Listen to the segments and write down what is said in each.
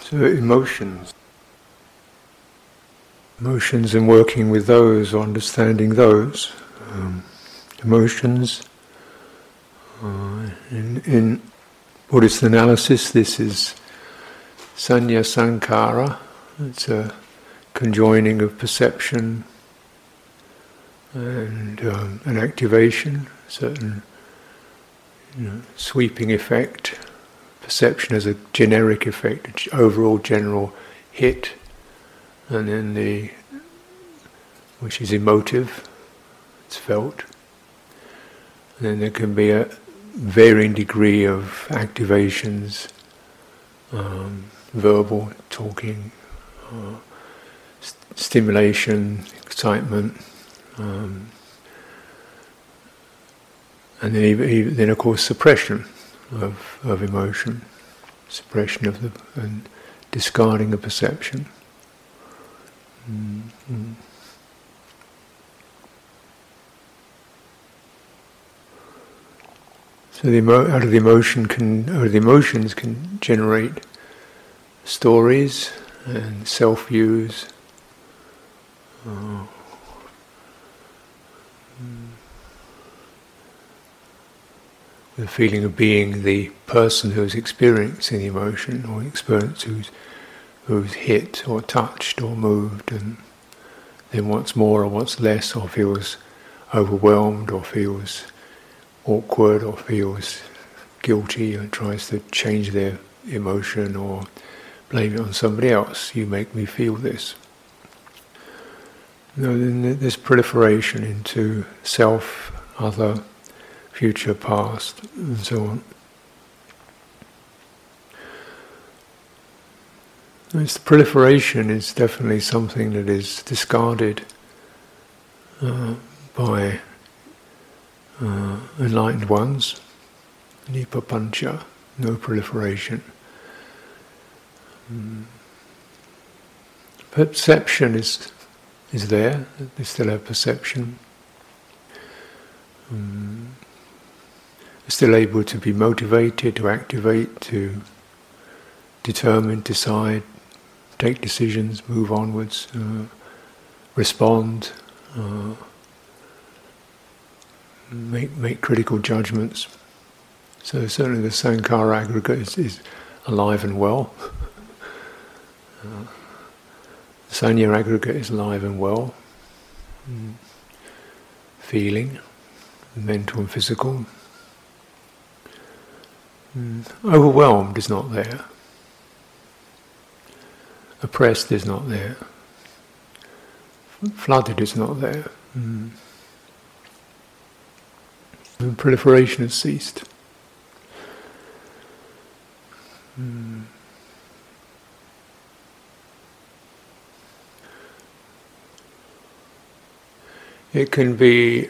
So emotions. Emotions and working with those, or understanding those. Um, emotions. Uh, in, in Buddhist analysis, this is sanya sankhara. It's a conjoining of perception and um, an activation, certain you know, sweeping effect perception as a generic effect, overall general hit, and then the which is emotive, it's felt. And then there can be a varying degree of activations, um, verbal, talking, uh, st- stimulation, excitement, um, and then, even, then of course suppression of, of emotion, suppression of the and discarding of perception. Mm-hmm. So the emo- out of the emotion can, out of the emotions can generate stories and self views. Uh, the feeling of being the person who's experiencing the emotion or experience who's who's hit or touched or moved and then wants more or wants less or feels overwhelmed or feels awkward or feels guilty and tries to change their emotion or blame it on somebody else. You make me feel this. No, then this proliferation into self, other, future, past, and so on. This proliferation is definitely something that is discarded uh, by uh, enlightened ones. Nipapancha, no proliferation. Mm. Perception is is there. They still have perception. Um, still able to be motivated, to activate, to determine, decide, take decisions, move onwards, uh, respond, uh, make make critical judgments. So certainly the sankhara aggregate is, is alive and well. Uh, the sanya aggregate is alive and well. Mm. Feeling, mental and physical. Mm. Overwhelmed is not there. Oppressed is not there. Flooded is not there. Mm. Proliferation has ceased. Mm. It can be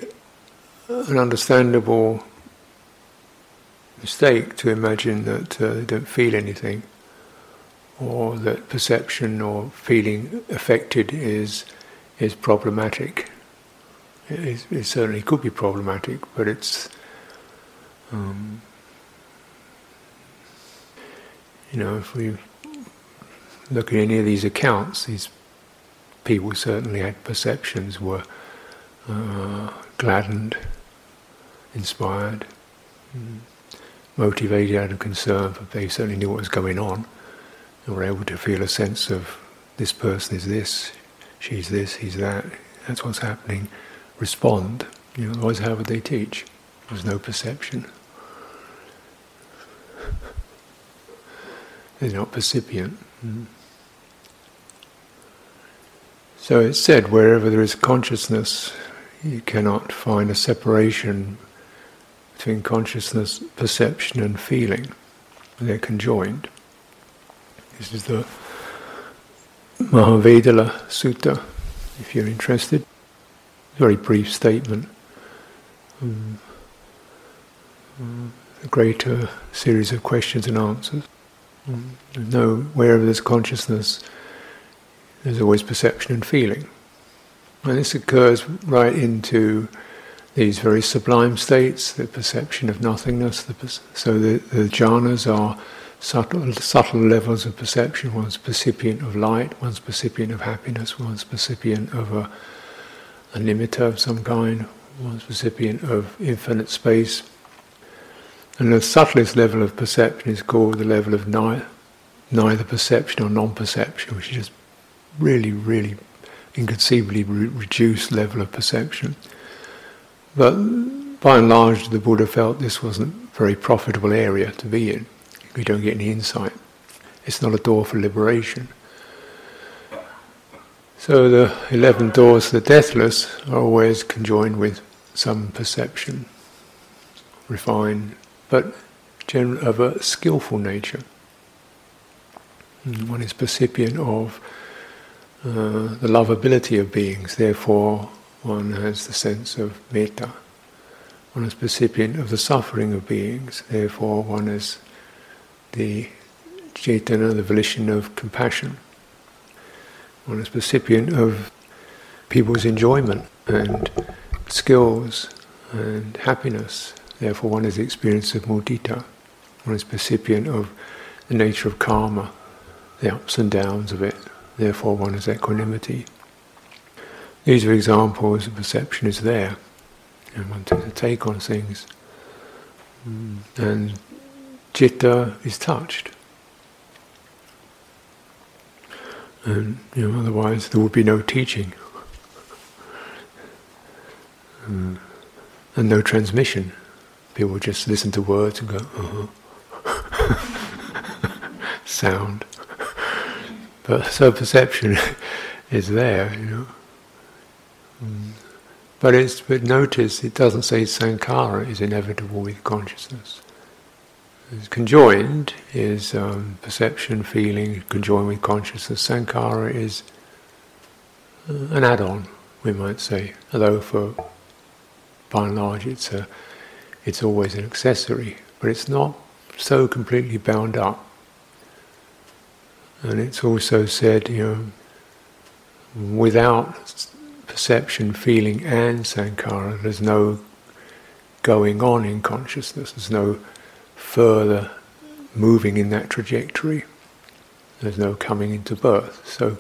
an understandable mistake to imagine that uh, they don't feel anything, or that perception or feeling affected is is problematic. It, is, it certainly could be problematic, but it's um, you know if we look at any of these accounts, these people certainly had perceptions were uh, gladdened, inspired. Mm motivated out of concern, but they certainly knew what was going on and were able to feel a sense of this person is this, she's this, he's that, that's what's happening. Respond. You know, otherwise, how would they teach? There's no perception. They're not percipient. Mm. So it's said wherever there is consciousness, you cannot find a separation between consciousness, perception, and feeling. They're conjoined. This is the Mahavedalla Sutta, if you're interested. Very brief statement. Um, a greater series of questions and answers. Um, no, wherever there's consciousness, there's always perception and feeling. And this occurs right into these very sublime states, the perception of nothingness. The, so the, the jhanas are subtle, subtle levels of perception. One's percipient of light, one's percipient of happiness, one's percipient of a, a nimitta of some kind, one's percipient of infinite space. And the subtlest level of perception is called the level of neither, neither perception or non-perception, which is just really, really inconceivably re- reduced level of perception. But by and large, the Buddha felt this wasn't a very profitable area to be in. We don't get any insight. It's not a door for liberation. So the eleven doors to the deathless are always conjoined with some perception, refined, but of a skillful nature. One is percipient of uh, the lovability of beings, therefore one has the sense of metta. One is percipient of the suffering of beings, therefore one is the cetana, the volition of compassion. One is percipient of people's enjoyment and skills and happiness. Therefore, one is the experience of mudita. One is percipient of the nature of karma, the ups and downs of it. Therefore, one is equanimity. These are examples of perception is there, and one to take on things. And citta is touched. And you know, otherwise there would be no teaching. Uh, and no transmission. People would just listen to words and go, uh-huh. sound. But so perception is there, you know. But it's but notice it doesn't say sankhara is inevitable with consciousness It's conjoined is um, perception, feeling, conjoined with consciousness. Sankhara is uh, an add-on, we might say, although for by and large it's a, it's always an accessory, but it's not so completely bound up. And it's also said, you know, without perception, feeling, and sankhara, there's no going on in consciousness. There's no further moving in that trajectory. There's no coming into birth. So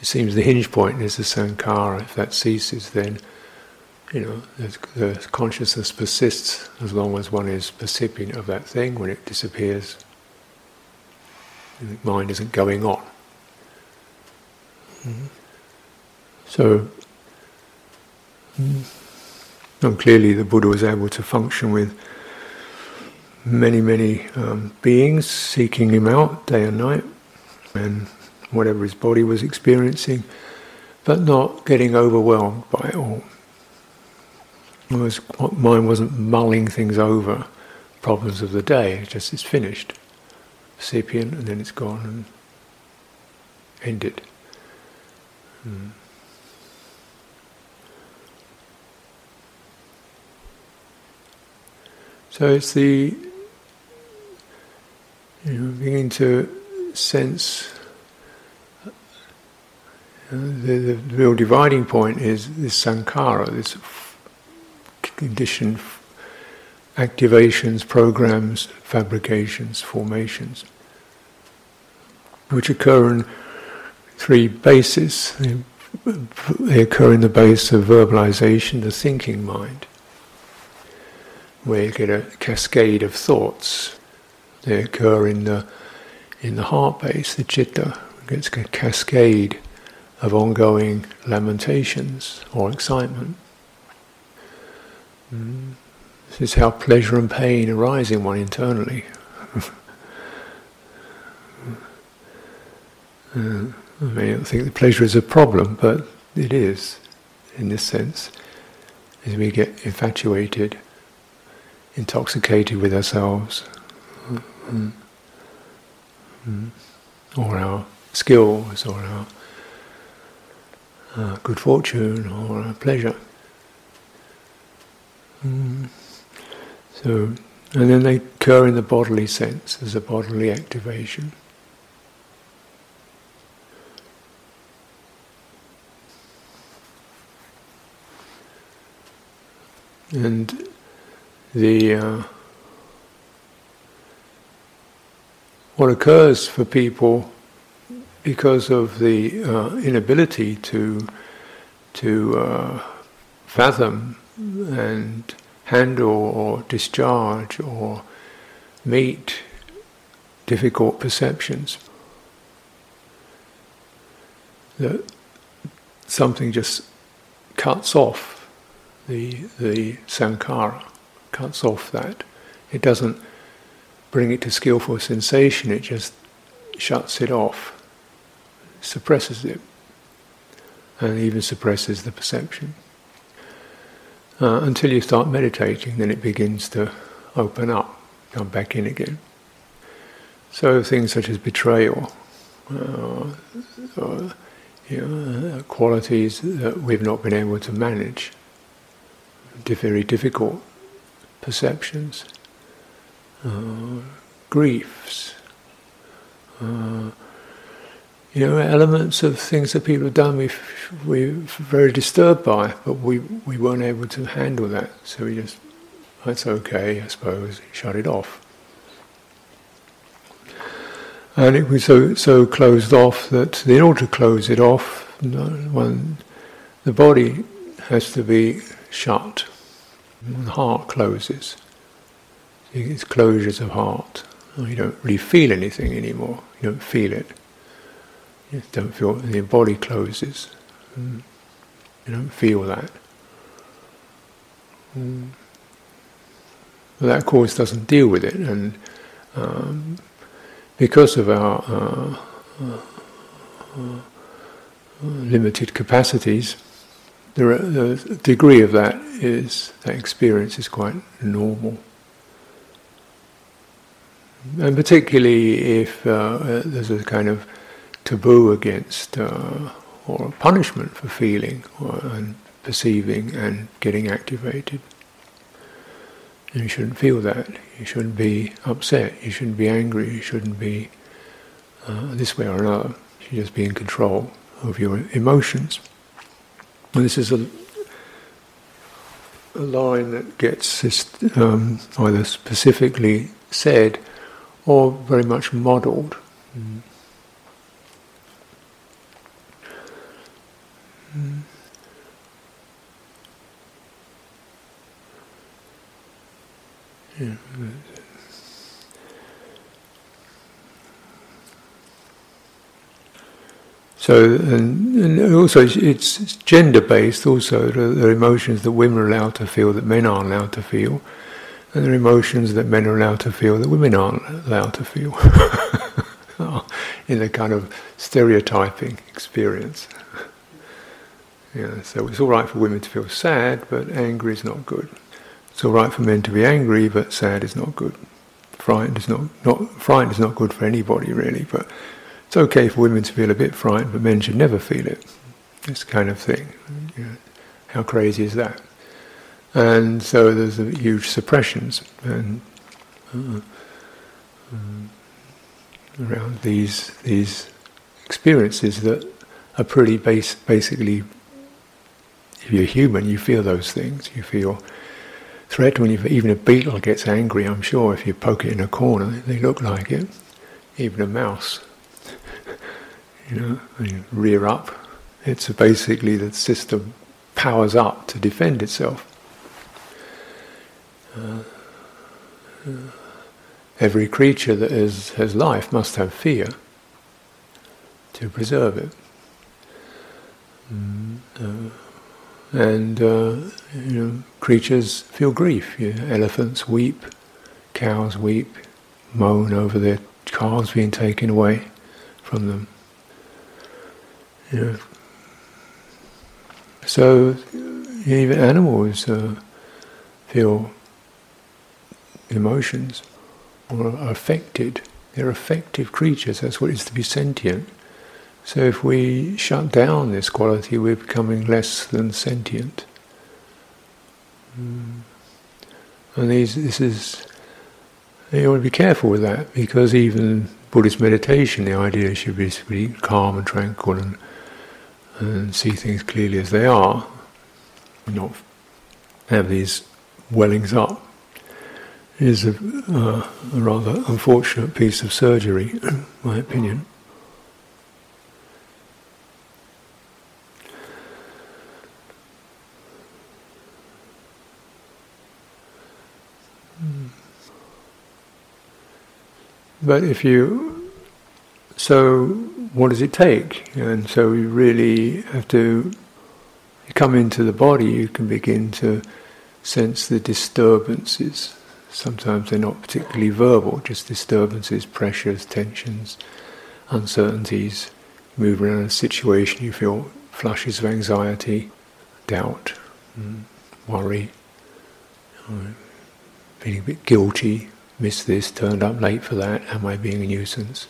it seems the hinge point is the sankhara. If that ceases, then you know the consciousness persists as long as one is percipient of that thing. When it disappears, the mind isn't going on. Mm-hmm. So, mm, clearly the Buddha was able to function with many, many um, beings seeking him out day and night, and whatever his body was experiencing, but not getting overwhelmed by it all. Was, mind wasn't mulling things over, problems of the day, just it's finished. Sapient, and then it's gone and ended. Hmm. So it's the you know, begin to sense uh, the, the, real dividing point is this sankhara, this condition, activations, programs, fabrications, formations, which occur in three bases. They occur in the base of verbalization, the thinking mind, where you get a cascade of thoughts they occur in the in the heart base, the citta. It's a cascade of ongoing lamentations or excitement. Mm. This is how pleasure and pain arise in one internally. uh, I mean, I don't think the pleasure is a problem, but it is, in this sense, as we get infatuated, intoxicated with ourselves, Mm. Mm. Or our skills, or our uh, good fortune, or our pleasure. Mm. So, and then they occur in the bodily sense as a bodily activation. And the uh, what occurs for people because of the uh, inability to to uh, fathom and handle or discharge or meet difficult perceptions. That something just cuts off the the sankhara, cuts off that. It doesn't bring it to skillful sensation, it just shuts it off, suppresses it, and even suppresses the perception. Uh, until you start meditating, then it begins to open up, come back in again. So things such as betrayal, uh, or, you know, uh, qualities that we've not been able to manage, very difficult perceptions uh, griefs, uh, you know, elements of things that people have done we we're very disturbed by, but we, we weren't able to handle that, so we just, that's okay, I suppose, shut it off. And it was so, so closed off that in order to close it off, one, the body has to be shut, the heart closes. It's closures of heart. You don't really feel anything anymore. You don't feel it. You don't feel. And your body closes. Mm. You don't feel that. Mm. That course doesn't deal with it, and um, because of our uh, uh, uh, limited capacities, the degree of that is that experience is quite normal and particularly if uh, uh, there's a kind of taboo against uh, or punishment for feeling or, and perceiving and getting activated. You shouldn't feel that. You shouldn't be upset. You shouldn't be angry. You shouldn't be uh, this way or another. You should just be in control of your emotions. And this is a, a line that gets um, either specifically said or very much modeled. Mm. Mm. Yeah. So, and, and, also it's gender based, also, there are emotions that women are allowed to feel that men aren't allowed to feel. And there are emotions that men are allowed to feel that women aren't allowed to feel. in a kind of stereotyping experience. Yeah, so it's all right for women to feel sad, but angry is not good. It's all right for men to be angry, but sad is not good. Frightened is not, not frightened is not good for anybody really, but it's okay for women to feel a bit frightened, but men should never feel it. This kind of thing. You know, how crazy is that? and so there's huge suppressions and uh, um, around these these experiences that are pretty base, basically. If you're human, you feel those things. You feel threat when you, even a beetle gets angry. I'm sure if you poke it in a corner, they look like it. Even a mouse, you know, rear up. It's basically the system powers up to defend itself. Uh, every creature that is, has life must have fear to preserve it. Mm, uh, and uh, you know, creatures feel grief. You know, elephants weep, cows weep, moan over their calves being taken away from them. You know. So even animals uh, feel emotions or are affected. They're affective creatures, that's what it is to be sentient. So if we shut down this quality, we're becoming less than sentient. Mm. And these, this is, you want to be careful with that because even Buddhist meditation, the idea should be to be calm and tranquil and, and see things clearly as they are, not have these wellings up is a, uh, a rather unfortunate piece of surgery, in my opinion. But if you, so what does it take? And so you really have to come into the body, you can begin to sense the disturbances. Sometimes they're not particularly verbal, just disturbances, pressures, tensions, uncertainties. You move around a situation, you feel flushes of anxiety, doubt, mm, worry, feeling a bit guilty, missed this, turned up late for that, am I being a nuisance?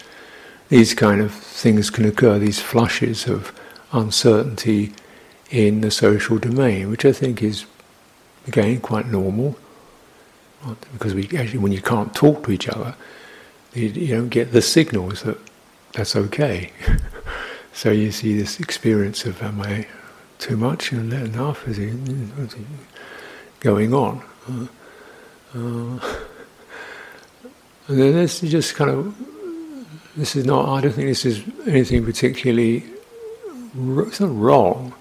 These kind of things can occur, these flushes of uncertainty in the social domain, which I think is, again, quite normal. Because we actually, when you can't talk to each other, you, you don't get the signals that that's okay. so you see this experience of am I too much and enough? Is it, going on? Uh, uh, and then this is just kind of, this is not, I don't think this is anything particularly, it's not wrong,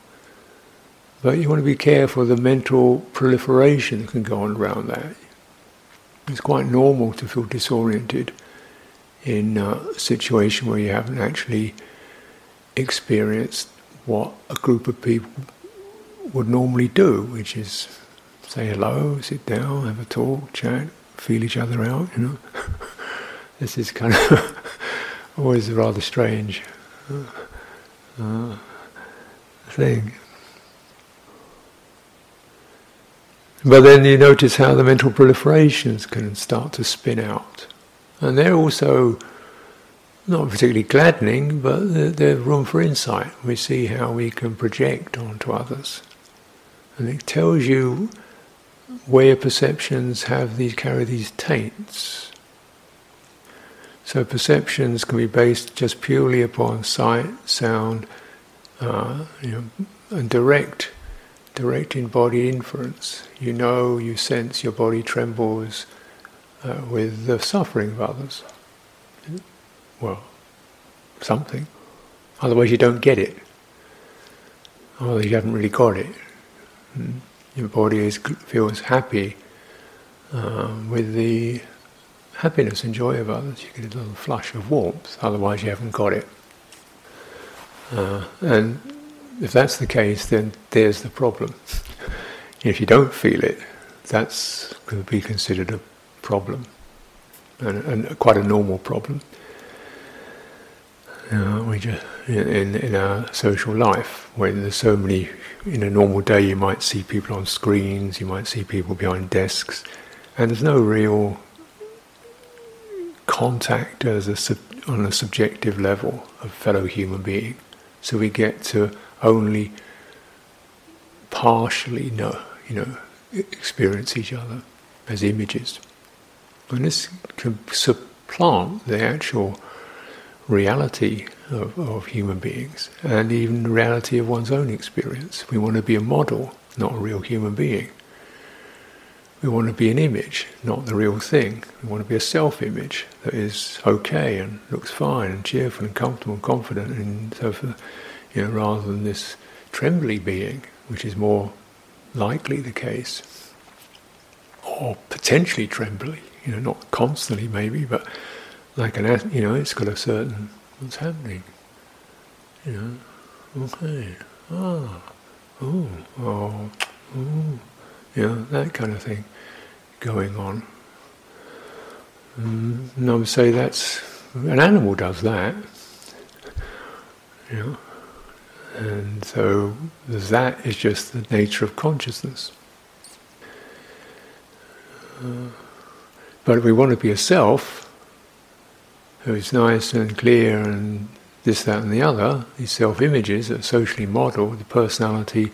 but you want to be careful of the mental proliferation that can go on around that. It's quite normal to feel disoriented in a situation where you haven't actually experienced what a group of people would normally do, which is say hello, sit down, have a talk, chat, feel each other out, you know. this is kind of always a rather strange uh, uh, thing. But then you notice how the mental proliferations can start to spin out. And they're also not particularly gladdening, but they're room for insight. We see how we can project onto others. And it tells you where perceptions have these carry these taints. So perceptions can be based just purely upon sight, sound, uh, you know, and direct, direct embodied inference. You know, you sense your body trembles uh, with the suffering of others. Well, something. Otherwise, you don't get it. Otherwise, you haven't really got it. Mm your body is, feels happy um, with the happiness and joy of others. You get a little flush of warmth, otherwise, you haven't got it. Uh, and if that's the case, then there's the problem. if you don't feel it, that's to be considered a problem, and, and quite a normal problem. Uh, we just, in, in our social life, when there's so many in a normal day, you might see people on screens, you might see people behind desks, and there's no real contact as a sub, on a subjective level of fellow human being. So we get to only partially know, you know, experience each other as images. And this can supplant the actual reality of, of human beings and even the reality of one's own experience. We want to be a model, not a real human being. We want to be an image, not the real thing. We want to be a self image that is okay and looks fine and cheerful and comfortable and confident and so forth, you know, rather than this trembly being, which is more likely the case. Or potentially trembly, you know, not constantly maybe, but like an, you know, it's got a certain what's happening? You know, okay, ah, oh, oh, oh, you know, that kind of thing going on. Mm, and I would say that's, an animal does that, you know, and so that is just the nature of consciousness. Uh, but we want to be a self, who's nice and clear and this, that, and the other, these self images that are socially modelled, the personality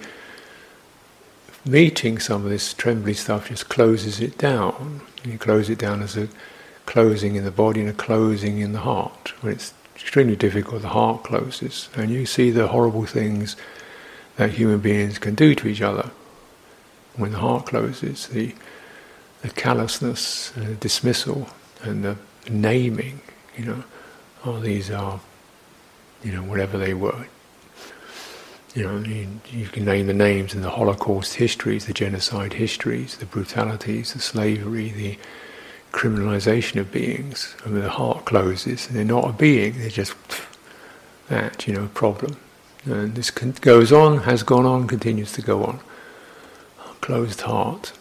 meeting some of this trembly stuff just closes it down. You close it down as a closing in the body and a closing in the heart. When it's extremely difficult, the heart closes, and you see the horrible things that human beings can do to each other. When the heart closes, the the callousness, and the dismissal, and the naming, you know, oh, these are, you know, whatever they were. You know, you, you can name the names in the Holocaust histories, the genocide histories, the brutalities, the slavery, the criminalization of beings. I mean, the heart closes, they're not a being; they're just that, you know, problem. And this goes on, has gone on, continues to go on. Closed heart.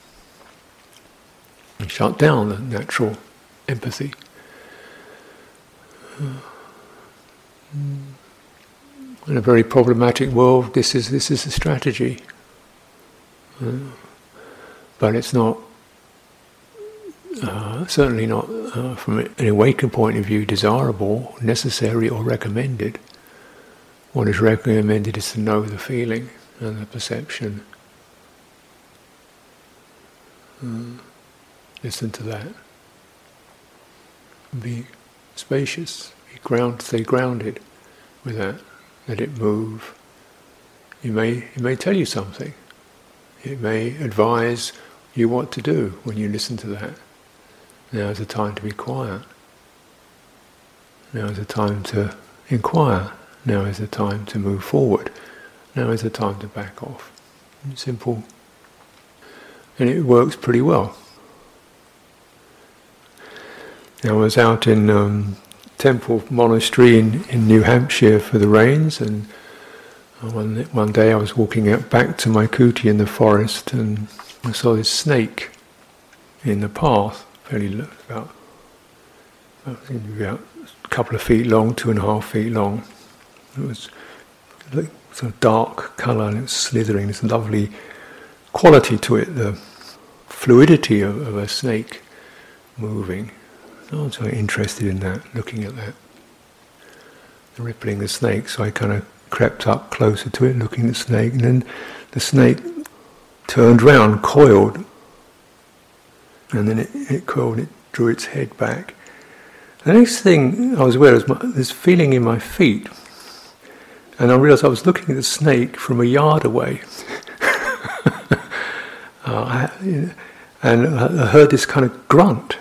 And shut down the natural empathy. In a very problematic world, this is this is a strategy. Uh, but it's not uh, certainly not uh, from an awakened point of view desirable, necessary, or recommended. What is recommended is to know the feeling and the perception. Uh, listen to that. Be spacious. Be ground. Stay grounded with that. Let it move. It may it may tell you something. It may advise you what to do when you listen to that. Now is the time to be quiet. Now is the time to inquire. Now is the time to move forward. Now is the time to back off. Simple. And it works pretty well. I was out in um, Temple Monastery in, in New Hampshire for the rains, and one, one day I was walking out back to my kuti in the forest, and I saw this snake in the path, fairly about, about a couple of feet long, two and a half feet long. It was sort of dark colour and it was slithering, this lovely quality to it, the fluidity of, of a snake moving. I was very interested in that, looking at that. The rippling the snake, so I kind of crept up closer to it, looking at the snake, and then the snake turned round, coiled, and then it, it coiled, it drew its head back. The next thing I was aware of was this feeling in my feet and I realized I was looking at the snake from a yard away. uh, I, and I heard this kind of grunt,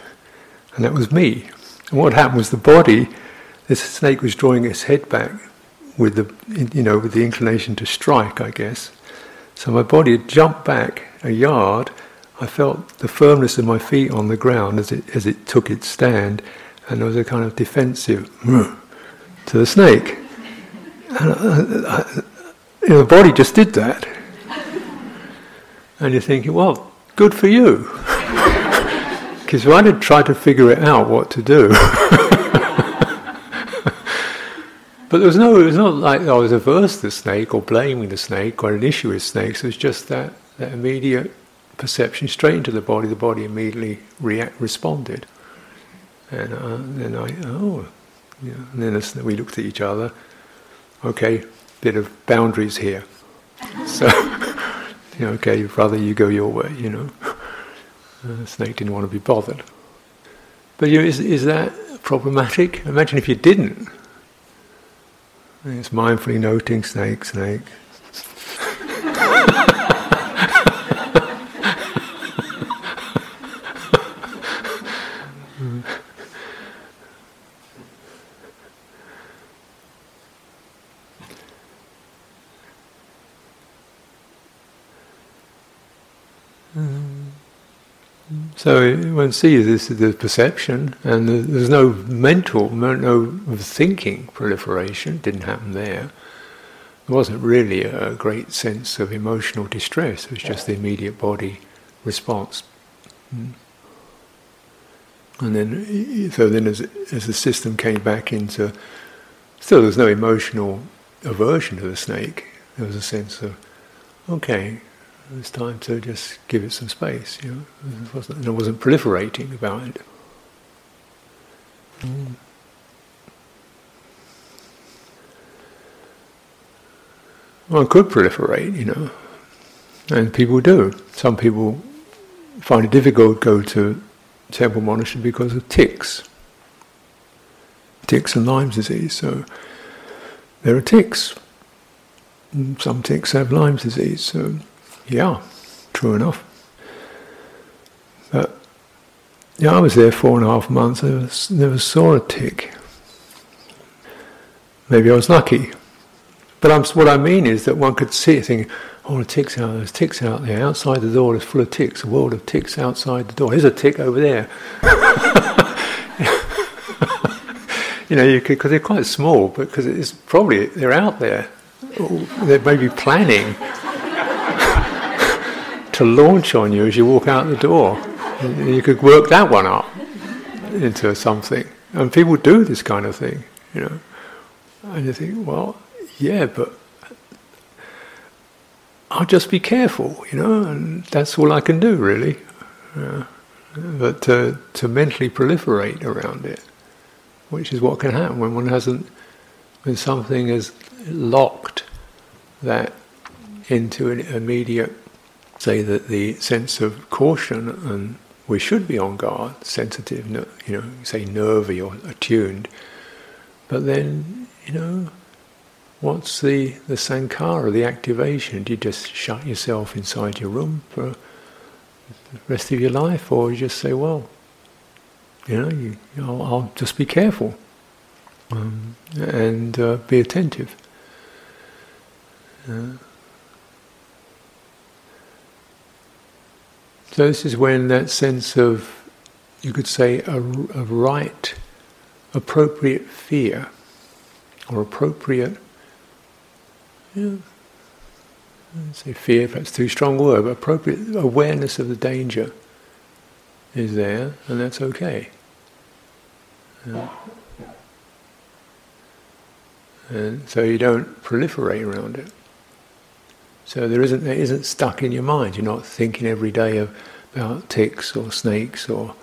and that was me. And what happened was the body, this snake was drawing its head back with the, you know, with the inclination to strike, I guess. So my body had jumped back a yard. I felt the firmness of my feet on the ground as it as it took its stand, and there was a kind of defensive to the snake. And I, I, you know, the body just did that. And you're thinking, well, good for you. Because I did try to figure it out what to do. but there was no, it was not like I was averse to the snake or blaming the snake or an issue with snakes. It was just that, that immediate perception straight into the body. The body immediately react, responded. And uh, then I, oh, yeah. and then we looked at each other okay, bit of boundaries here. So, you know, okay, brother, you go your way, you know. Uh, the snake didn't want to be bothered. But you know, is, is that problematic? Imagine if you didn't. It's mindfully noting snake, snake. So one sees this is the perception, and there's no mental, no thinking proliferation. Didn't happen there. There wasn't really a great sense of emotional distress. It was just the immediate body response. Hmm. And then, so then, as as the system came back into, still there was no emotional aversion to the snake. There was a sense of, okay, it's time to just give it some space. You know, it wasn't, I wasn't proliferating about it. Mm. Could proliferate, you know, and people do. Some people find it difficult to go to temple monastery because of ticks, ticks and Lyme disease. So there are ticks. Some ticks have Lyme disease. So yeah, true enough. But Yeah, I was there four and a half months. I never, never saw a tick. Maybe I was lucky. But I'm, what I mean is that one could see it thinking, oh, the ticks out, there's ticks out there. Outside the door is full of ticks, a world of ticks outside the door. Here's a tick over there. you know, because they're quite small, because it's probably, they're out there. They may be planning to launch on you as you walk out the door. You could work that one up into something. And people do this kind of thing, you know. And you think, well, yeah, but I'll just be careful, you know, and that's all I can do, really. But to, to mentally proliferate around it, which is what can happen when one hasn't, when something is locked that into an immediate, say that the sense of caution and we should be on guard, sensitive, you know, say nervy or attuned. But then, you know, what's the, the sankhara, the activation? Do you just shut yourself inside your room for the rest of your life? Or you just say, well, you know, you, I'll, I'll, just be careful um, and uh, be attentive. Uh, So this is when that sense of, you could say, a, a right, appropriate fear, or appropriate, yeah, say fear, perhaps too strong a word, but appropriate awareness of the danger is there, and that's okay. Yeah. And so you don't proliferate around it. So there isn't it isn't stuck in your mind. You're not thinking every day of, about ticks or snakes or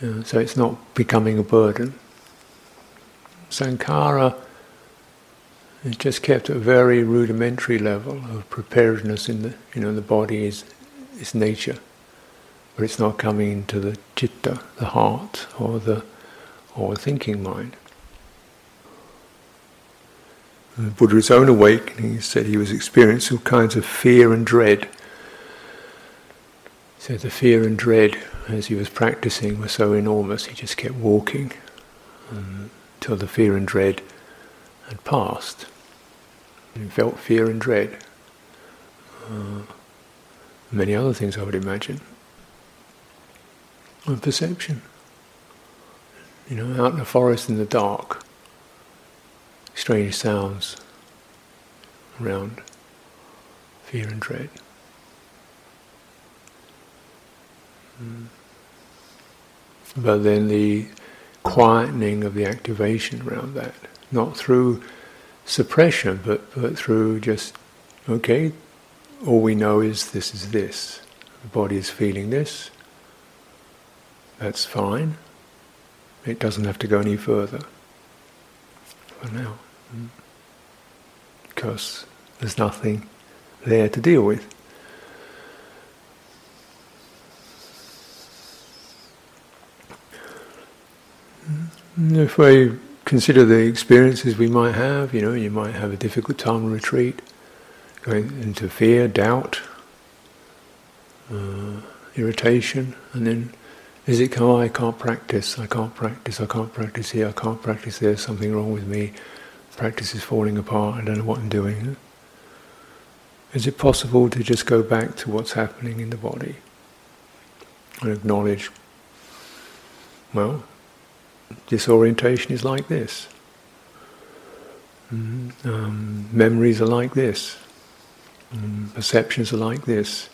you know, so it's not becoming a burden. Sankhara is just kept at a very rudimentary level of preparedness in the you know the body is is nature, but it's not coming into the citta, the heart, or the or the thinking mind. The Buddha's own awakening, he said he was experiencing all kinds of fear and dread. So the fear and dread, as he was practicing, were so enormous, he just kept walking um, until the fear and dread had passed. He felt fear and dread. Uh, many other things, I would imagine. And perception. You know, out in the forest in the dark, strange sounds around fear and dread. Mm. But then the quietening of the activation around that, not through suppression, but, but through just, okay, all we know is this is this. The body is feeling this. That's fine. It doesn't have to go any further for now. Because there's nothing there to deal with. Mm. If we consider the experiences we might have, you know, you might have a difficult time in retreat, going into fear, doubt, uh, irritation, and then is it oh, I can't practice, I can't practice, I can't practice here, I can't practice there, something wrong with me, practice is falling apart, I don't know what I'm doing. Is it possible to just go back to what's happening in the body and acknowledge, well, disorientation is like this, mm, um, memories are like this, mm, perceptions are like this.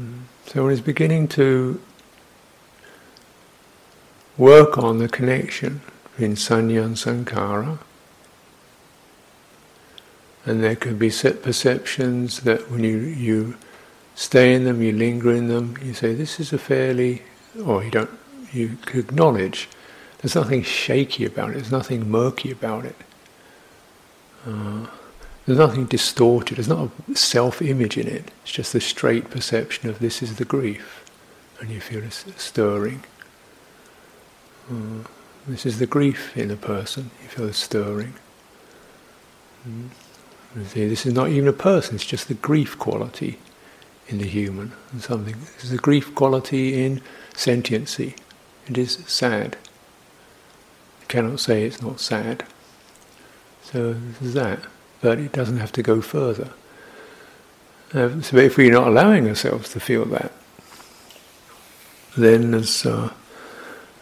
Mm. So one is beginning to work on the connection between sanya and sankhara. And there could be set perceptions that when you, you stay in them, you linger in them, you say, this is a fairly, or you don't, you acknowledge there's nothing shaky about it, there's nothing murky about it. Uh, there's nothing distorted, there's not a self image in it, it's just the straight perception of this is the grief. And you feel a stirring. Uh, this is the grief in a person, you feel a stirring. Mm. See, this is not even a person, it's just the grief quality in the human, and something. There's a grief quality in sentiency. It is sad. You cannot say it's not sad. So this is that, but it doesn't have to go further. Uh, so if we're not allowing ourselves to feel that, then there's, uh,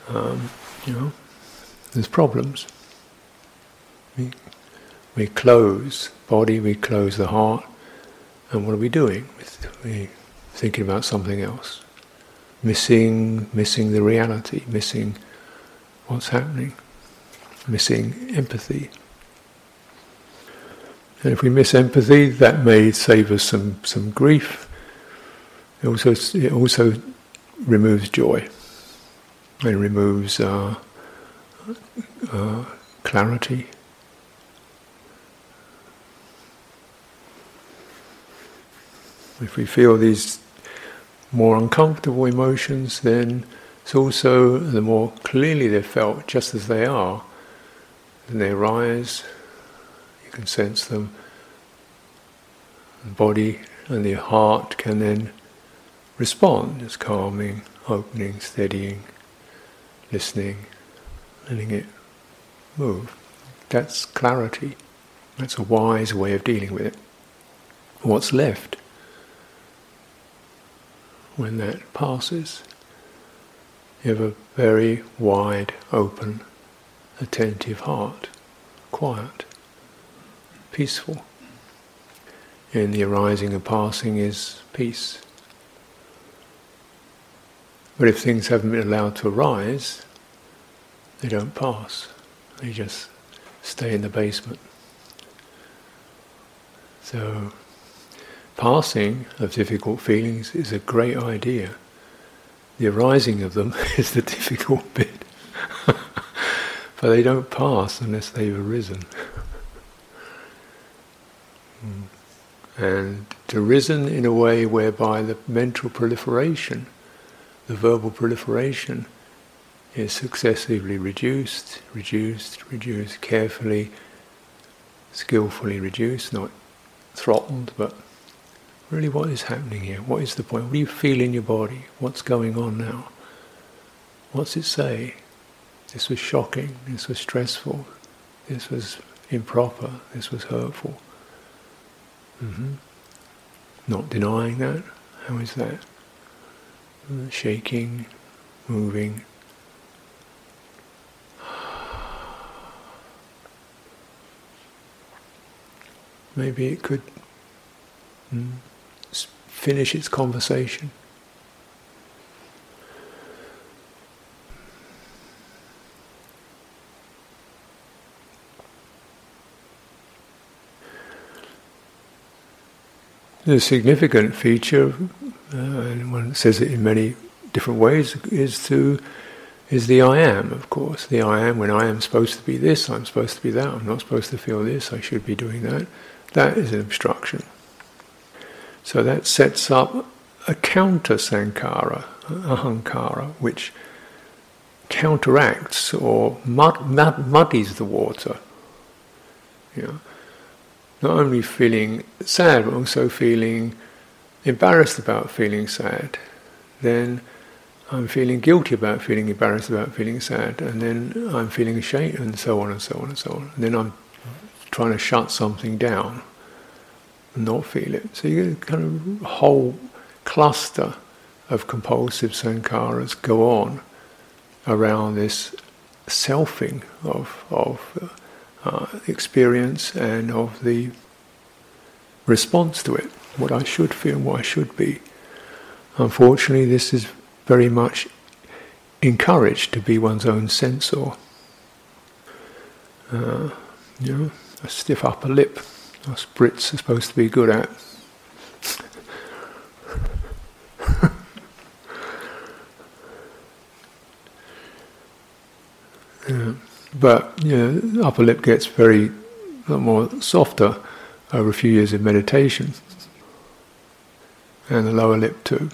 um, you know, there's problems. We, we close body, we close the heart, and what are we doing? We're thinking about something else, missing, missing the reality, missing what's happening, missing empathy. And if we miss empathy, that may save us some, some grief. It also, it also removes joy and removes uh, uh, clarity. If we feel these more uncomfortable emotions, then it's also the more clearly they're felt just as they are, then they arise, you can sense them. The body and the heart can then respond as calming, opening, steadying, listening, letting it move. That's clarity. That's a wise way of dealing with it. What's left when that passes? You have a very wide, open, attentive heart, quiet, peaceful. And the arising and passing is peace. But if things haven't been allowed to arise, they don't pass. They just stay in the basement. So, passing of difficult feelings is a great idea. The arising of them is the difficult bit. but they don't pass unless they've arisen. Hmm. and to risen in a way whereby the mental proliferation the verbal proliferation is successively reduced, reduced, reduced, carefully, skillfully reduced, not throttled, but really what is happening here? What is the point? What do you feel in your body? What's going on now? What's it say? This was shocking, this was stressful, this was improper, this was hurtful. Mm-hmm. Not denying that. How is that? shaking, moving. Maybe it could mm, finish its conversation. The significant feature uh, and one says it in many different ways, is to is the I am, of course. The I am when I am supposed to be this, I'm supposed to be that, I'm not supposed to feel this, I should be doing that. That is an obstruction. So that sets up a counter sankhara, ahankara, which counteracts or mud, mud, muddies the water. You know, not only feeling sad, but also feeling embarrassed about feeling sad, then I'm feeling guilty about feeling embarrassed about feeling sad, and then I'm feeling ashamed, and so on and so on and so on. And then I'm trying to shut something down and not feel it. So you get a kind of whole cluster of compulsive sankharas go on around this selfing of, of uh, experience and of the response to it what I should feel, what I should be. Unfortunately, this is very much encouraged to be one's own censor. Uh, know, a stiff upper lip, us Brits are supposed to be good at. yeah. But know, upper lip gets very a lot more softer over a few years of meditation and the lower lip too.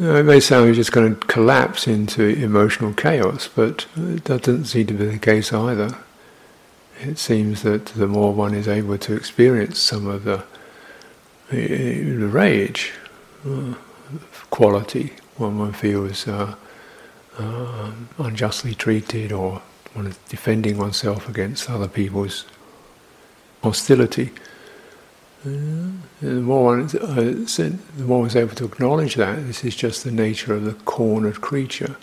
It may sound you're just going to collapse into emotional chaos, but that doesn't seem to be the case either. it seems that the more one is able to experience some of the, the rage uh, quality when one feels uh, uh, unjustly treated or one is defending oneself against other people's hostility. The more one, uh, the more is able to acknowledge that this is just the nature of the cornered creature.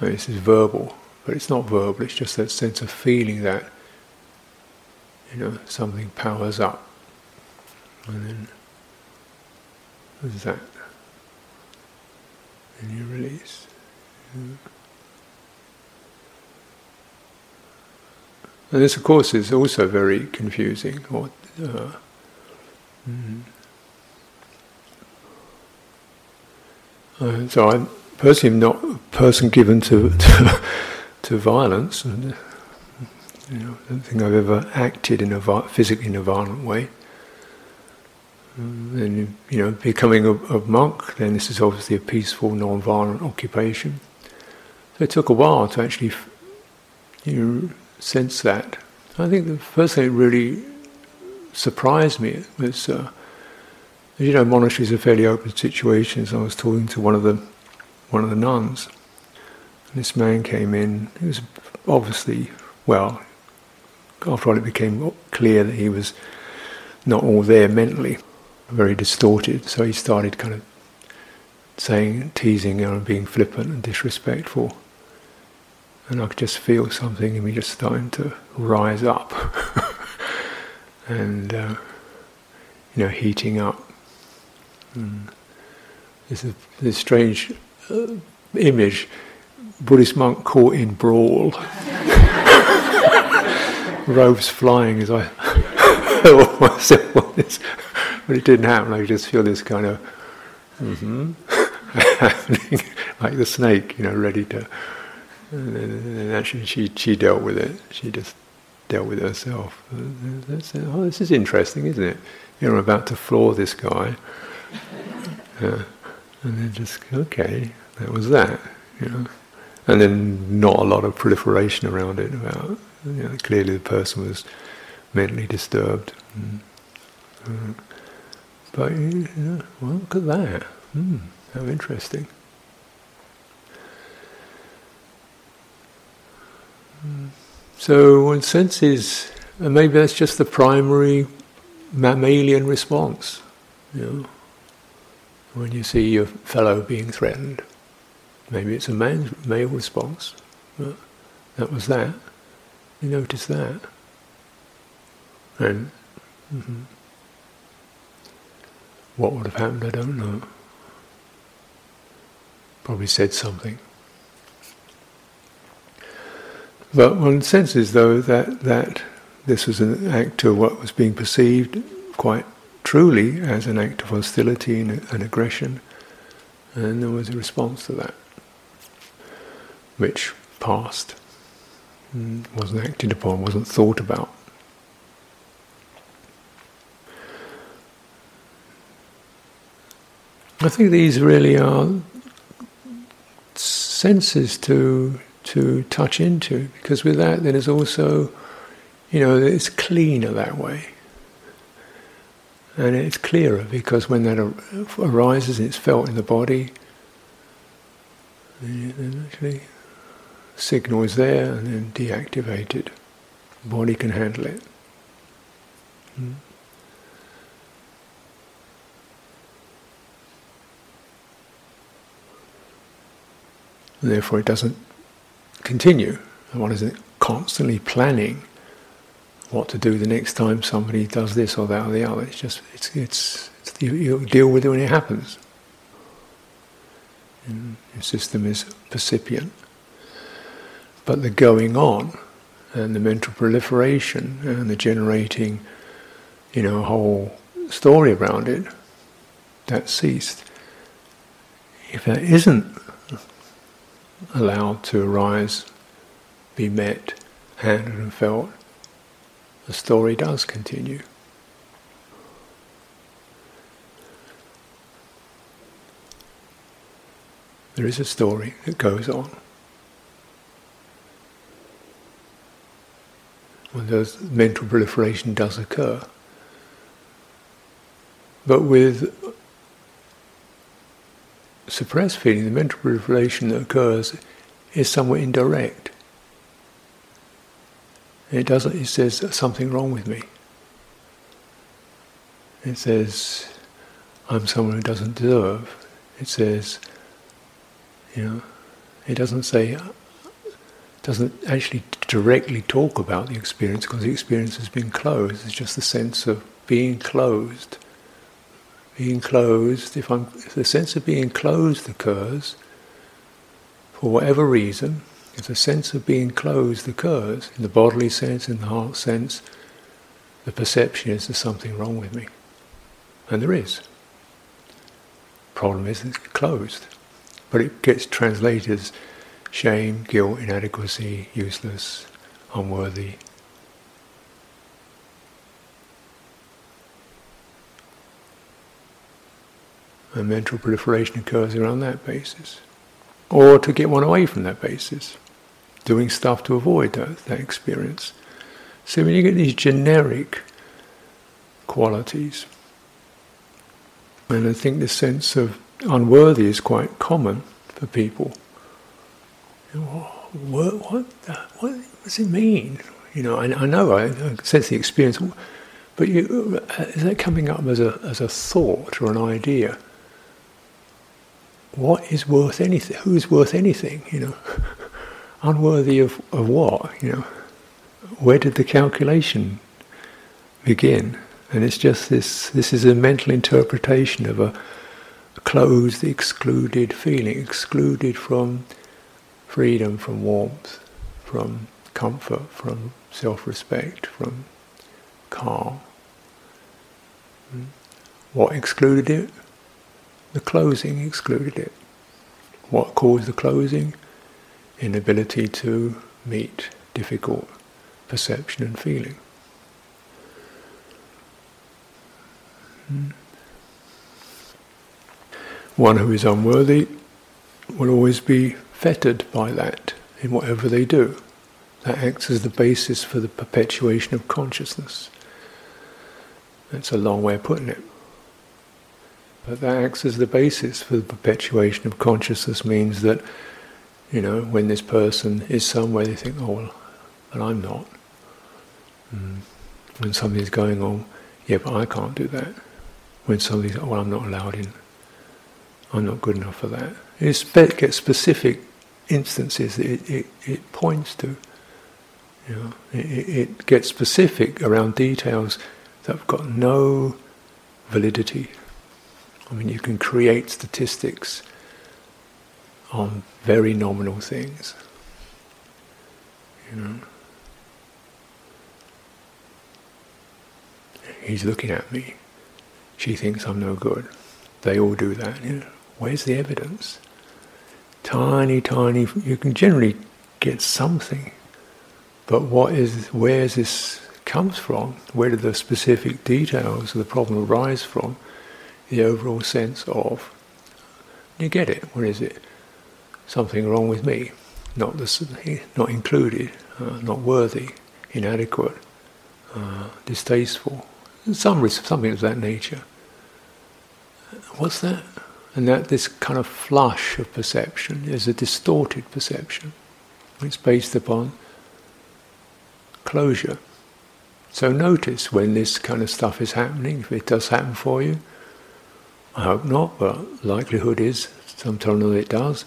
This is verbal, but it's not verbal. It's just that sense of feeling that you know something powers up, and then there's that, and you release. And this, of course, is also very confusing. Or, mm. uh, so I'm personally not a person given to to, to violence, and you know, I don't think I've ever acted in a physically in a violent way. Um, and you know, becoming a, a monk, then this is obviously a peaceful, non-violent occupation. So it took a while to actually, you sense that. I think the first thing that really surprised me was, uh, you know, monasteries are fairly open situations. I was talking to one of the one of the nuns, and this man came in. He was obviously well. After all, it became clear that he was not all there mentally, very distorted. So he started kind of saying, teasing, and being flippant and disrespectful and I could just feel something in me just starting to rise up and uh, you know heating up. And there's a this strange uh, image: Buddhist monk caught in brawl, robes flying as I thought myself this, but it didn't happen. I just feel this kind of mm-hmm, happening, like the snake, you know, ready to. And actually, she, she dealt with it. She just dealt with it herself. oh, this is interesting, isn't it? You're about to floor this guy. Uh, and then just, okay, that was that, you know. And then not a lot of proliferation around it about, you know, clearly the person was mentally disturbed. Mm. Uh, but, you know, well, look at that. Mm, how interesting. So one senses, and maybe that's just the primary mammalian response. You know, when you see your fellow being threatened, maybe it's a man's male response. That was that. You notice that, and mm-hmm. what would have happened, I don't know. Probably said something. But one senses, though, that, that this was an act of what was being perceived quite truly as an act of hostility and, aggression, and there was a response to that, which passed, mm, wasn't acted upon, wasn't thought about. I think these really are senses to to touch into, because with that, then it's also, you know, it's cleaner that way. And it's clearer because when that arises, it's felt in the body, then actually signal is there and then deactivated. The body can handle it. Hmm. Therefore, it doesn't continue. One isn't constantly planning what to do the next time somebody does this or that or the other. It's just it's it's, it's you, you, deal with it when it happens. And your system is percipient, but the going on and the mental proliferation and the generating, you know, a whole story around it, that ceased. If that isn't allowed to arise, be met, handled and felt, the story does continue. There is a story that goes on. when those mental proliferation does occur. But with suppressed feeling, the mental proliferation that occurs is somewhat indirect. It doesn't. It says something wrong with me. It says I'm someone who doesn't deserve. It says, you know, it doesn't say, doesn't actually directly talk about the experience because the experience has been closed. It's just the sense of being closed. Being closed. If I'm, if the sense of being closed occurs, for whatever reason, if the sense of being closed occurs, in the bodily sense, in the heart sense, the perception is there's something wrong with me. And there is. Problem is it's closed. But it gets translated as shame, guilt, inadequacy, useless, unworthy. And mental proliferation occurs around that basis. Or to get one away from that basis, doing stuff to avoid that, that experience. So when you get these generic qualities, and I think the sense of unworthy is quite common for people. What, what, what, does it mean? You know, I, I know, I, I, sense the experience, but you, uh, is that coming up as a, as a thought or an idea? What is worth anything? Who is worth anything? You know, unworthy of, of what? You know, where did the calculation begin? And it's just this, this is a mental interpretation of a, a closed, excluded feeling, excluded from freedom, from warmth, from comfort, from self-respect, from calm. Hmm? What excluded it? The closing excluded it. What caused the closing? Inability to meet difficult perception and feeling. Hmm. One who is unworthy will always be fettered by that in whatever they do. That acts as the basis for the perpetuation of consciousness. That's a long way of putting it. But that acts as the basis for the perpetuation of consciousness means that, you know, when this person is somewhere, they think, oh, well, but I'm not. Mm. When something's going on, yeah, but I can't do that when somebody's, oh, well, I'm not allowed in. I'm not good enough for that. It gets specific instances that it, it, it points to. You know, it, it gets specific around details that have got no validity. I mean, you can create statistics on very nominal things. You know. He's looking at me she thinks I'm no good. They all do that. You know, where's the evidence? Tiny, tiny. You can generally get something, but what is? Where's this comes from? Where do the specific details of the problem arise from? The overall sense of. You get it. What is it? Something wrong with me. Not this, not included. Uh, not worthy. Inadequate. Uh, distasteful some something of that nature. What's that? And that this kind of flush of perception is a distorted perception. It's based upon closure. So notice when this kind of stuff is happening, if it does happen for you. I hope not, but likelihood is sometime or it does.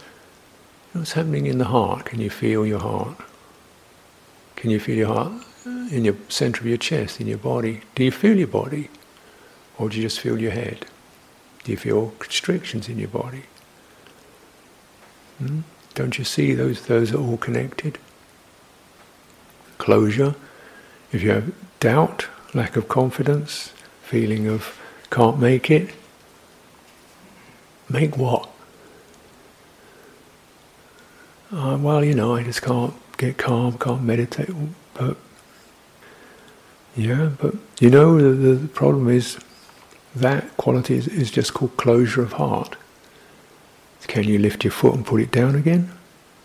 What's happening in the heart? Can you feel your heart? Can you feel your heart in your center of your chest, in your body. Do you feel your body? Or do you just feel your head? Do you feel constrictions in your body? Hmm? Don't you see those those are all connected? Closure. If you have doubt, lack of confidence, feeling of can't make it, make what? Uh, well, you know, I just can't get calm, can't meditate. But yeah, but you know the, the problem is that quality is, is just called closure of heart. Can you lift your foot and put it down again?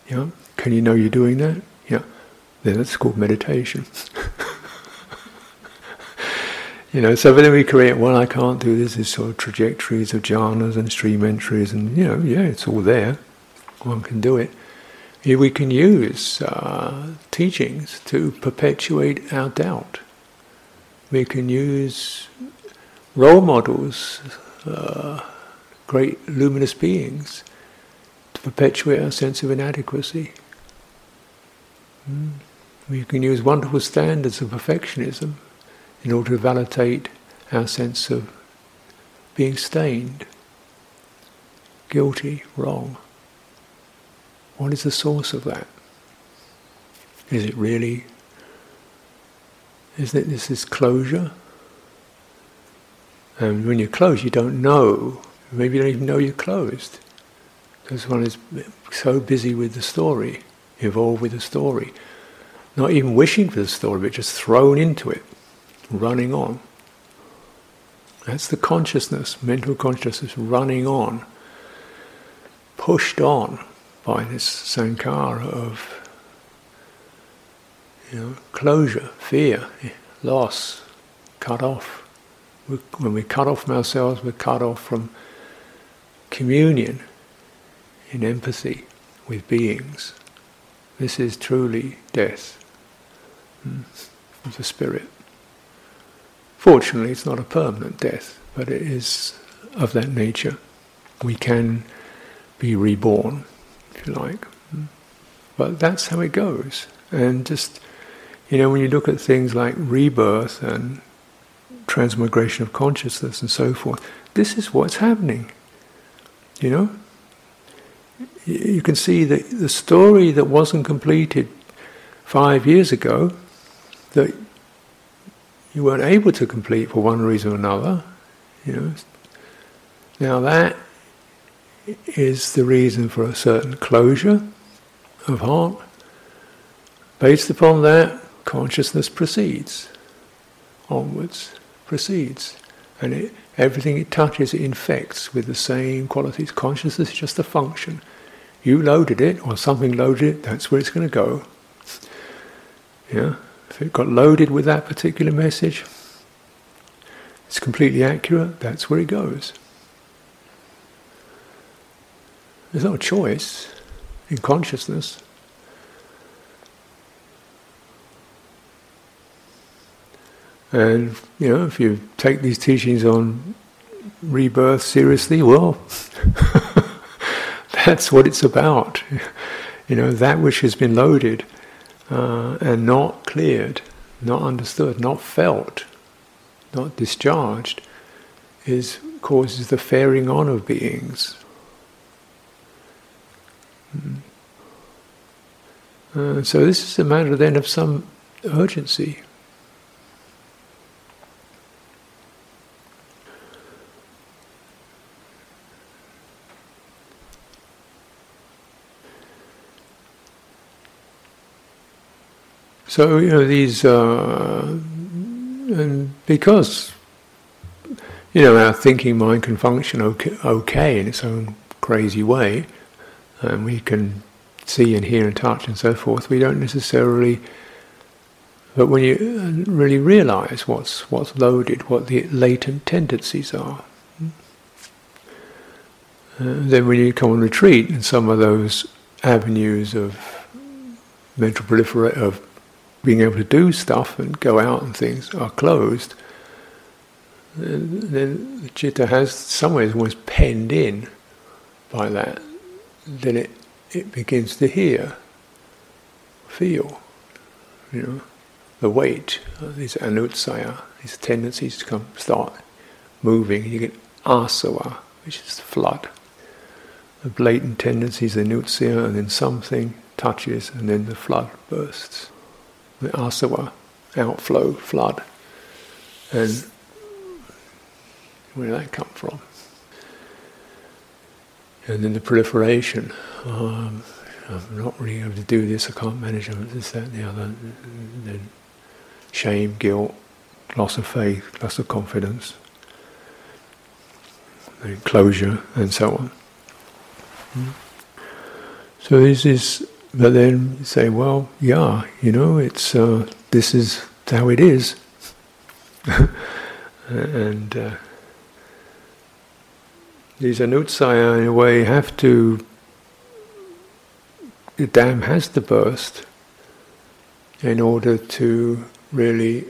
Yeah. Can you know you're doing that? Yeah. Then that's called meditation. You know, so then we create, well, I can't do this, this sort of trajectories of jhanas and stream entries, and you know, yeah, it's all there. One can do it. Here we can use uh, teachings to perpetuate our doubt. We can use role models, uh, great luminous beings, to perpetuate our sense of inadequacy. Mm. We can use wonderful standards of perfectionism in order to validate our sense of being stained, guilty, wrong. What is the source of that? Is it really, is it this is closure? And when you're closed, you don't know. Maybe you don't even know you're closed. Because one is so busy with the story, involved with the story. Not even wishing for the story, but just thrown into it, running on. That's the consciousness, mental consciousness, running on, pushed on by this sankhara of you know, closure, fear, loss, cut off. When we cut off from ourselves, we're cut off from communion in empathy with beings. This is truly death hmm, of the spirit. Fortunately, it's not a permanent death, but it is of that nature. We can be reborn if you like. But that's how it goes. And just, you know, when you look at things like rebirth and transmigration of consciousness and so forth, this is what's happening. You know? You can see that the story that wasn't completed five years ago, that you weren't able to complete for one reason or another, you know. Now that is the reason for a certain closure of heart. Based upon that, consciousness proceeds onwards, proceeds, and it, everything it touches it infects with the same qualities. Consciousness is just a function. You loaded it, or something loaded it, that's where it's going to go. Yeah, if it got loaded with that particular message, it's completely accurate, that's where it goes. There's no choice in consciousness. And, you know, if you take these teachings on rebirth seriously, well, that's what it's about. You know, that which has been loaded uh, and not cleared, not understood, not felt, not discharged, is causes the faring on of beings. Uh, so this is a matter then of some urgency. So you know these, uh, and because you know our thinking mind can function okay, okay in its own crazy way, and we can see and hear and touch and so forth, we don't necessarily. But when you really realize what's what's loaded, what the latent tendencies are, uh, then when you come on retreat and some of those avenues of mental proliferation, of being able to do stuff and go out and things are closed, then the citta has some ways almost penned in by that then it, it begins to hear, feel, you know, the weight, these anusaya, these tendencies to come start moving, you get asava, which is the flood. The blatant tendencies, the anusaya, and then something touches, and then the flood bursts. The asava, outflow, flood. And where did that come from? and then the proliferation. Um, I'm not really able to do this. I can't manage it. This, that, and the other. then shame, guilt, loss of faith, loss of confidence, then closure, and so on. Hmm. So this is, but then say, well, yeah, you know, it's uh, this is how it is, and uh, these anusaya, in a way, have to. The dam has to burst in order to really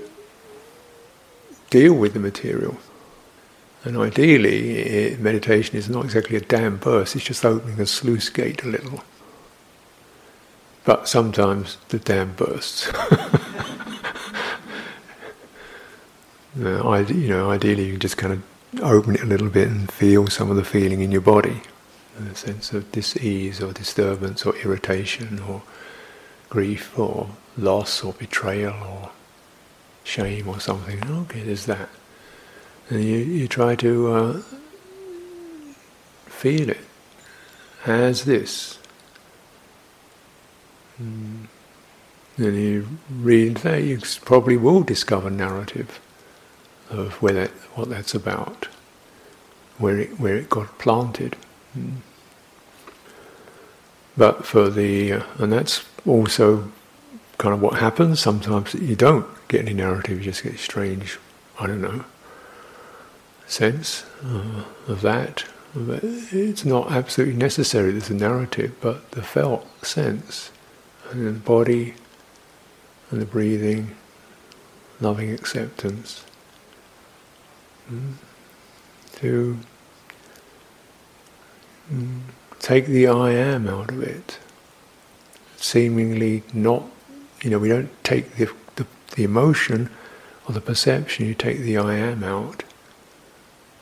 deal with the material. And ideally, it, meditation is not exactly a dam burst, it's just opening a sluice gate a little. But sometimes the dam bursts. you know, ideally, you just kind of open it a little bit and feel some of the feeling in your body, a sense of dis-ease or disturbance or irritation or grief or loss or betrayal or shame or something. Okay, there's that. And you, you try to uh, feel it as this. Mm. And you read that, you probably will discover narrative of where that, what that's about, where it, where it got planted. Mm. But for the, uh, and that's also kind of what happens. Sometimes you don't get any narrative, you just get strange, I don't know, sense uh, of that. But it's not absolutely necessary there's a narrative, but the felt sense, and the body, and the breathing, loving acceptance. Mm, to mm, take the I am out of it, seemingly not, you know, we don't take the, the, the emotion or the perception, you take the I am out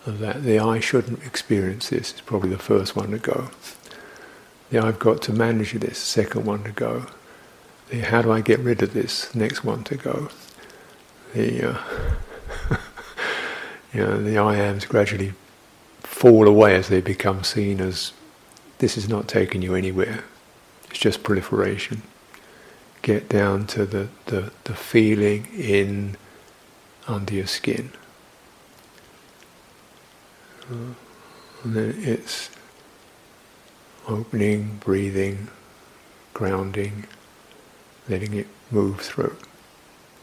of that. The I shouldn't experience this is probably the first one to go. The I've got to manage this, second one to go. The how do I get rid of this, next one to go. The uh, you know, the I ams gradually fall away as they become seen as this is not taking you anywhere. It's just proliferation. Get down to the, the, the feeling in under your skin. And then it's opening, breathing, grounding, letting it move through.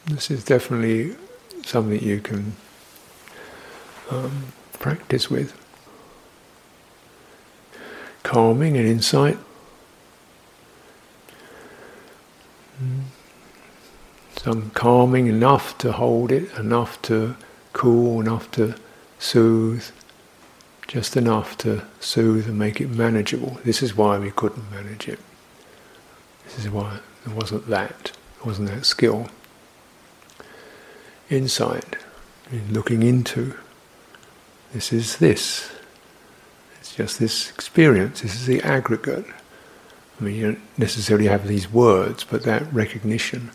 This is definitely something you can um, practice with. Calming and insight. Some calming enough to hold it, enough to cool, enough to soothe, just enough to soothe and make it manageable. This is why we couldn't manage it. This is why there wasn't that, there wasn't that skill. Insight, in looking into. This is this. It's just this experience. This is the aggregate. I mean, you don't necessarily have these words, but that recognition.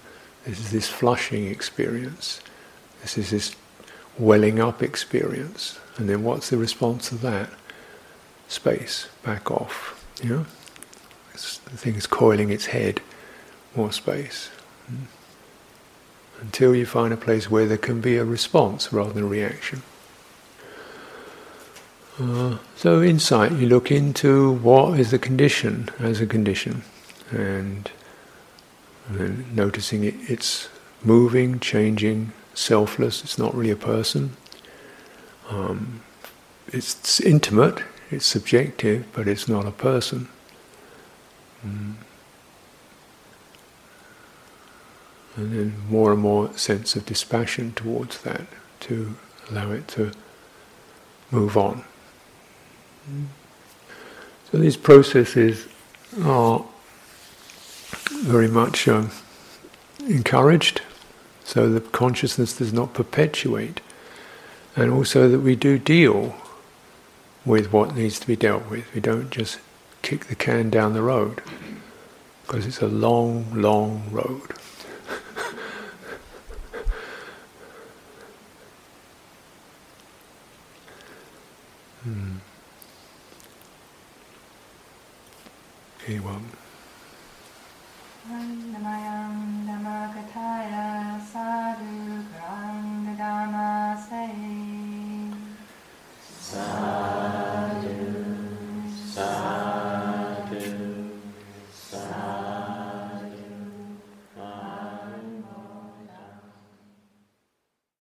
This is this flushing experience. This is this welling up experience. And then what's the response to that? Space, back off. You know? It's, the thing is coiling its head, more space. Until you find a place where there can be a response rather than a reaction. Uh, so insight, you look into what is the condition as a condition, and, and noticing it, it's moving, changing, selfless. It's not really a person. Um, it's intimate, it's subjective, but it's not a person. Mm. And then more and more sense of dispassion towards that to allow it to move on. So these processes are very much um, encouraged, so that consciousness does not perpetuate, and also that we do deal with what needs to be dealt with. We don't just kick the can down the road, because it's a long, long road. hmm. Evam. Namayan